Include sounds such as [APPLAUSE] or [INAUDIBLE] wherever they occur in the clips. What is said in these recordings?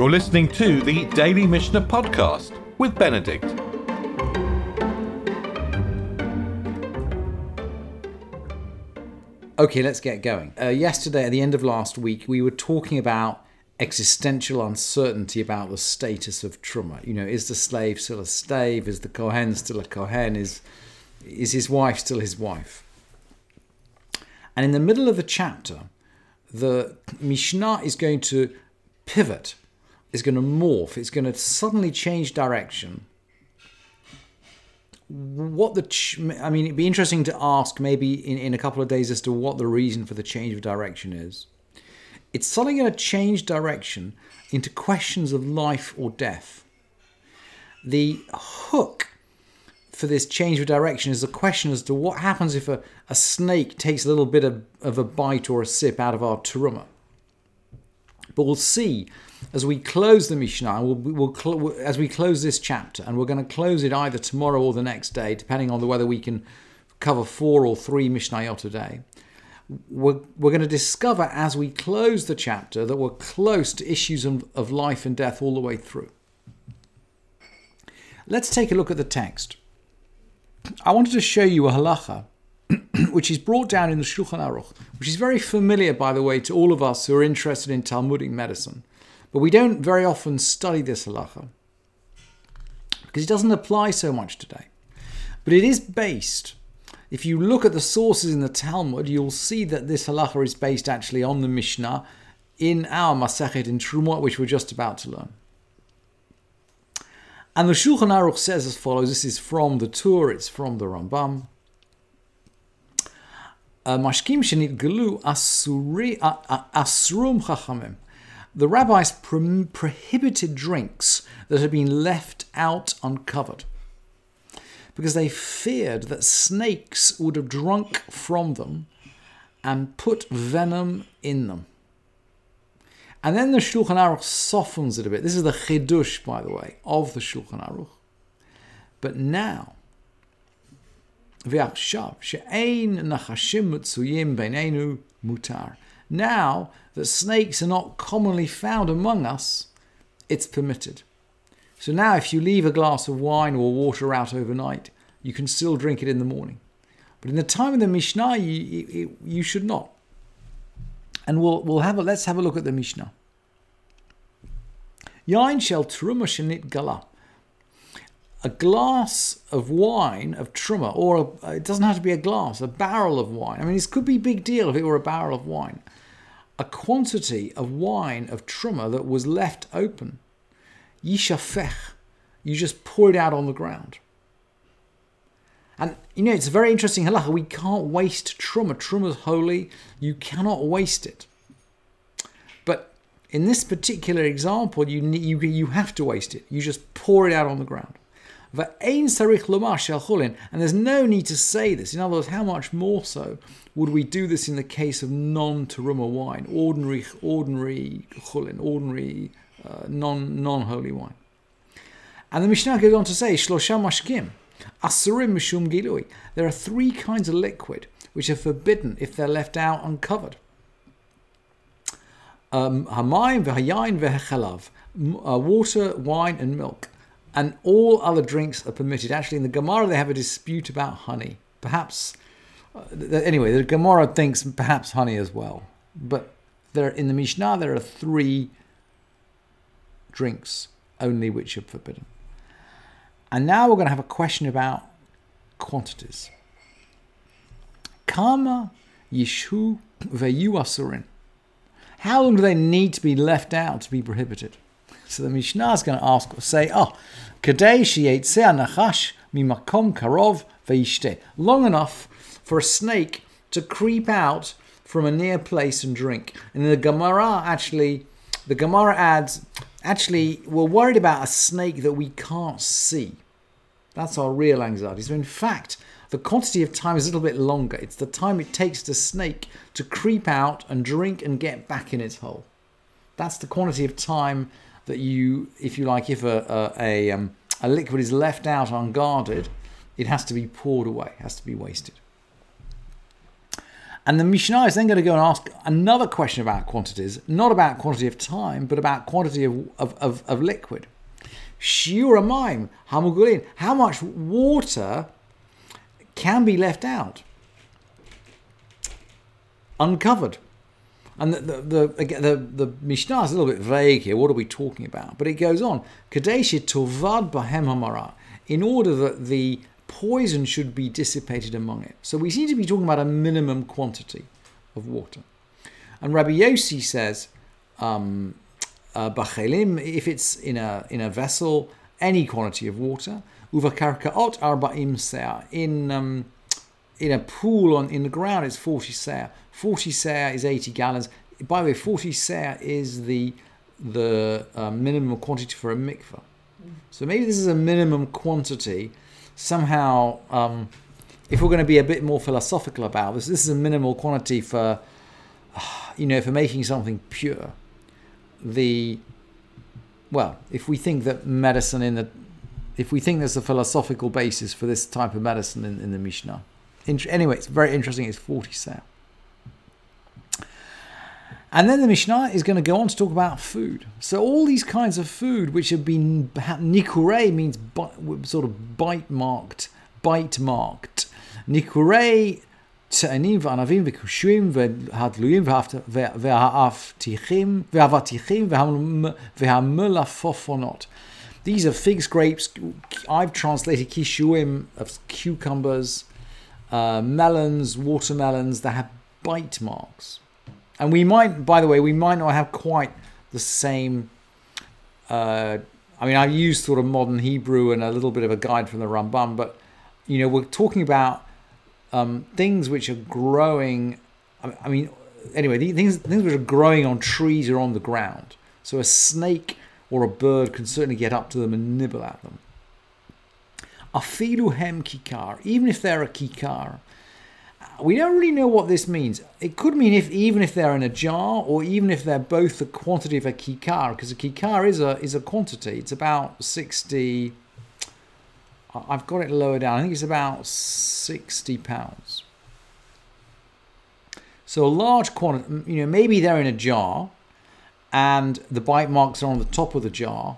You're listening to the Daily Mishnah Podcast with Benedict. Okay, let's get going. Uh, yesterday, at the end of last week, we were talking about existential uncertainty about the status of truma. You know, is the slave still a slave? Is the kohen still a kohen? Is is his wife still his wife? And in the middle of the chapter, the Mishnah is going to pivot, is going to morph, it's going to suddenly change direction. What the, ch- I mean, it'd be interesting to ask maybe in, in a couple of days as to what the reason for the change of direction is. It's suddenly going to change direction into questions of life or death. The hook for this change of direction is the question as to what happens if a, a snake takes a little bit of, of a bite or a sip out of our teruma. But we'll see as we close the Mishnah, we'll, we'll cl- as we close this chapter, and we're going to close it either tomorrow or the next day, depending on the, whether we can cover four or three Mishnayot a day. We're, we're going to discover as we close the chapter that we're close to issues of, of life and death all the way through. Let's take a look at the text. I wanted to show you a halacha [CLEARS THROAT] which is brought down in the Shulchan Aruch, which is very familiar, by the way, to all of us who are interested in Talmudic medicine. But we don't very often study this halacha because it doesn't apply so much today. But it is based, if you look at the sources in the Talmud, you'll see that this halacha is based actually on the Mishnah in our Masechet in Trumot, which we're just about to learn. And the Shulchan Aruch says as follows this is from the Tur, it's from the Rambam. Mashkim shenit gelu asrum chachamim The rabbis pro- prohibited drinks that had been left out uncovered because they feared that snakes would have drunk from them and put venom in them. And then the Shulchan Aruch softens it a bit. This is the chidush, by the way, of the Shulchan Aruch. But now, ועכשיו, שאין נחשים מצויים בינינו mutar. Now that snakes are not commonly found among us, it's permitted. So now if you leave a glass of wine or water out overnight, you can still drink it in the morning. But in the time of the Mishnah, you, you, you should not. And we'll, we'll have a, let's have a look at the Mishnah. Yain shel truma shenit gala a glass of wine of truma, or a, it doesn't have to be a glass, a barrel of wine. I mean, this could be a big deal if it were a barrel of wine. A quantity of wine of truma that was left open, yishafech, you just pour it out on the ground. And you know, it's a very interesting halacha. We can't waste truma. Truma is holy. You cannot waste it. But in this particular example, you, you, you have to waste it. You just pour it out on the ground. And there's no need to say this. In other words, how much more so would we do this in the case of non-teruma wine, ordinary, ordinary chulin, ordinary uh, non non-holy wine? And the Mishnah goes on to say, mashkim, asurim mishum gilui. There are three kinds of liquid which are forbidden if they're left out uncovered. Hamayim v'hayayin v'hechalav, water, wine, and milk and all other drinks are permitted. Actually, in the Gemara, they have a dispute about honey. Perhaps, uh, anyway, the Gemara thinks perhaps honey as well. But there, in the Mishnah, there are three drinks only which are forbidden. And now we're going to have a question about quantities. Kama yishu veyu asurin. How long do they need to be left out to be prohibited? So the Mishnah is going to ask, or say, oh, kadei sheyetze nachash mimakom karov veishte. Long enough for a snake to creep out from a near place and drink. And the Gemara actually, the Gemara adds, actually, we're worried about a snake that we can't see. That's our real anxiety. So in fact, the quantity of time is a little bit longer. It's the time it takes the snake to creep out and drink and get back in its hole. That's the quantity of time that you, if you like, if a a, a, um, a liquid is left out unguarded, it has to be poured away, has to be wasted. And the Mishnah is then going to go and ask another question about quantities, not about quantity of time, but about quantity of, of, of, of liquid. Shiura maim, hamugulin. How much water can be left out? Uncovered. And the, the, the, the, the Mishnah is a little bit vague here. What are we talking about? But it goes on. Kadesh tovad bahem hamara. In order that the poison should be dissipated among it. So we seem to be talking about a minimum quantity of water. And Rabbi Yossi says, um, uh, if it's in a in a vessel, any quantity of water, uvakarkaot arba'im se'ah. In um, in a pool on in the ground, it's 40 se'ah. 40 se'ah is 80 gallons. By the way, 40 se'ah is the the uh, minimum quantity for a mikveh. So maybe this is a minimum quantity somehow, um, if we're going to be a bit more philosophical about this, this is a minimal quantity for, [SIGHS] you know, for making something pure. The, well, if we think that medicine in the, if we think there's a philosophical basis for this type of medicine in, in the Mishnah anyway, it's very interesting. It's 40 se'ah. And then the Mishnah is going to go on to talk about food. So all these kinds of food, which have been nikure means bite, sort of bite marked, bite marked. Nikure תאנים וענבים וכושים והדלויים והאבטיחים והאבטיחים והמלפופונות. These are figs, grapes. I've translated kishuim of cucumbers uh, melons, watermelons that have bite marks. And we might, by the way, we might not have quite the same. Uh, I mean, I've used sort of modern Hebrew and a little bit of a guide from the Rambam, but you know, we're talking about um, things which are growing. I mean, anyway, things things which are growing on trees or on the ground. So a snake or a bird can certainly get up to them and nibble at them. Afilu hem kikar, even if they're a kikar, uh, we don't really know what this means. It could mean if even if they're in a jar, or even if they're both the quantity of a kikar, because a kikar is a is a quantity. It's about sixty. I've got it lower down. I think it's about sixty pounds. So a large quantity. You know, maybe they're in a jar, and the bite marks are on the top of the jar.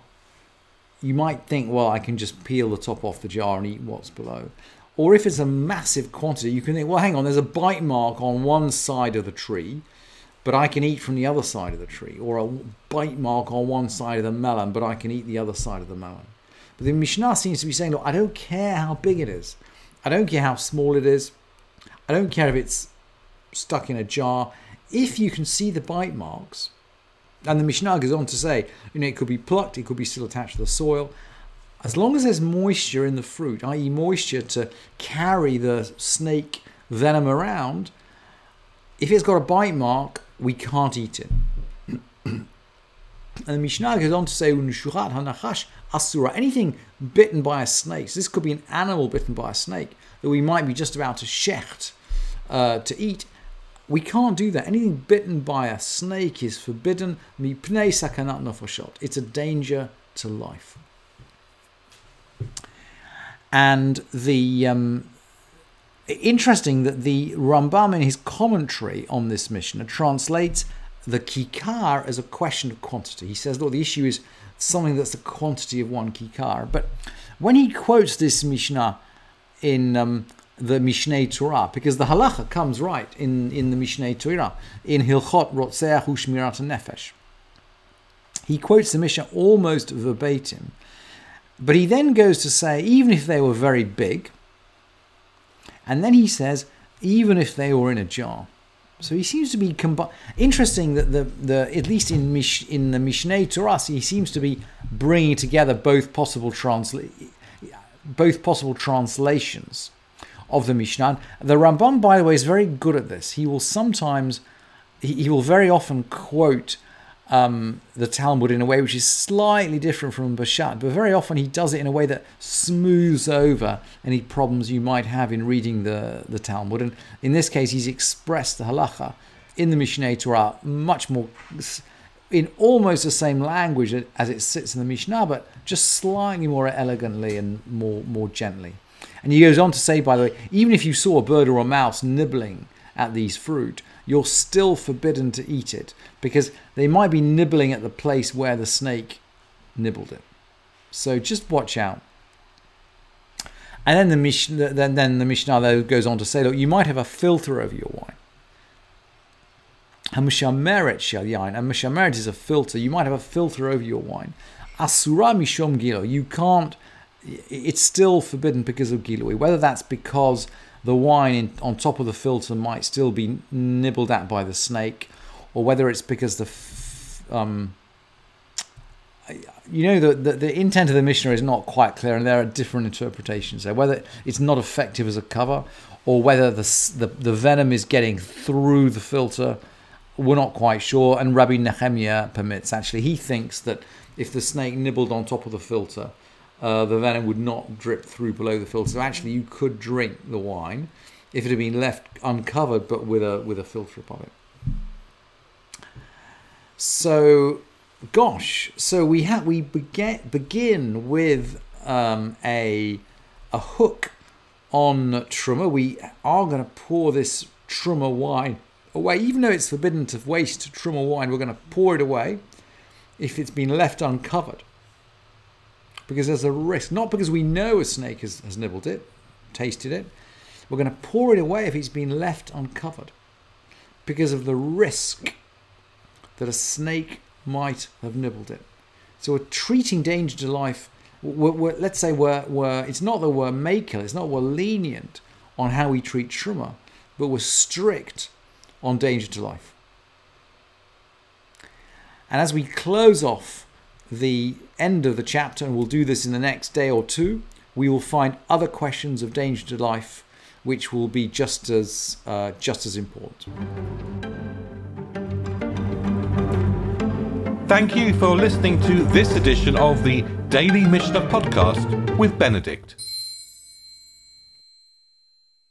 You might think, well, I can just peel the top off the jar and eat what's below. Or if it's a massive quantity, you can think, well, hang on, there's a bite mark on one side of the tree, but I can eat from the other side of the tree. Or a bite mark on one side of the melon, but I can eat the other side of the melon. But the Mishnah seems to be saying, look, I don't care how big it is. I don't care how small it is. I don't care if it's stuck in a jar. If you can see the bite marks, and the Mishnah goes on to say, you know, it could be plucked, it could be still attached to the soil as long as there's moisture in the fruit, i.e., moisture to carry the snake venom around, if it's got a bite mark, we can't eat it. and the Mishnah goes on to say, asura, anything bitten by a snake. So this could be an animal bitten by a snake that we might be just about to shecht, uh, to eat. We can't do that. Anything bitten by a snake is forbidden. It's a danger to life. And the um, interesting that the Rambam in his commentary on this Mishnah translates the kikar as a question of quantity. He says, look, the issue is something that's the quantity of one kikar. But when he quotes this Mishnah in um, the Mishneh Torah, because the halacha comes right in, in the Mishneh Torah, in Hilchot Rotzeach Ushmirat Nefesh. He quotes the Mishnah almost verbatim but he then goes to say, even if they were very big, and then he says, even if they were in a jar. So he seems to be combi- interesting that the, the at least in Mish, in the Mishneh Torah, he seems to be bringing together both possible transla- both possible translations of the Mishnah. The Rambam, by the way, is very good at this. He will sometimes, he, he will very often quote um, the Talmud in a way which is slightly different from Bashat, but very often he does it in a way that smooths over any problems you might have in reading the, the Talmud. And in this case, he's expressed the halacha in the Mishneh Torah much more, in almost the same language as it sits in the Mishnah, but just slightly more elegantly and more, more gently. And he goes on to say, by the way, even if you saw a bird or a mouse nibbling at these fruit, you're still forbidden to eat it because they might be nibbling at the place where the snake nibbled it. So just watch out. And then the Mishnah, then, then the Mishnah goes on to say, look, you might have a filter over your wine. And Mishameret shel yain, and Mishameret is a filter. You might have a filter over your wine. Asura mishom gilui. You can't. It's still forbidden because of gilui. Whether that's because the wine in, on top of the filter might still be nibbled at by the snake, or whether it's because the um, you know the, the, the intent of the Mishnah is not quite clear, and there are different interpretations there. Whether it's not effective as a cover, or whether the the, the venom is getting through the filter, we're not quite sure. And Rabbi Nehemiah permits actually he thinks that if the snake nibbled on top of the filter, uh, the venom would not drip through below the filter. So actually, you could drink the wine if it had been left uncovered, but with a with a filter above it. So gosh, so we have we begin begin with um, a a hook on truma. We are going to pour this truma wine away, even though it's forbidden to waste truma wine. We're going to pour it away if it's been left uncovered, because there's a risk. Not because we know a snake has, has nibbled it, tasted it. We're going to pour it away if it's been left uncovered, because of the risk that a snake might have nibbled it. So we're treating danger to life. We're, we're, let's say we're, we're, it's not that we're makel, it's not we're lenient on how we treat truma, but we're strict on danger to life. And as we close off the end of the chapter, and we'll do this in the next day or two, we will find other questions of danger to life which will be just as uh, just as important. Thank you for listening to this edition of the Daily Mishnah Podcast with Benedict.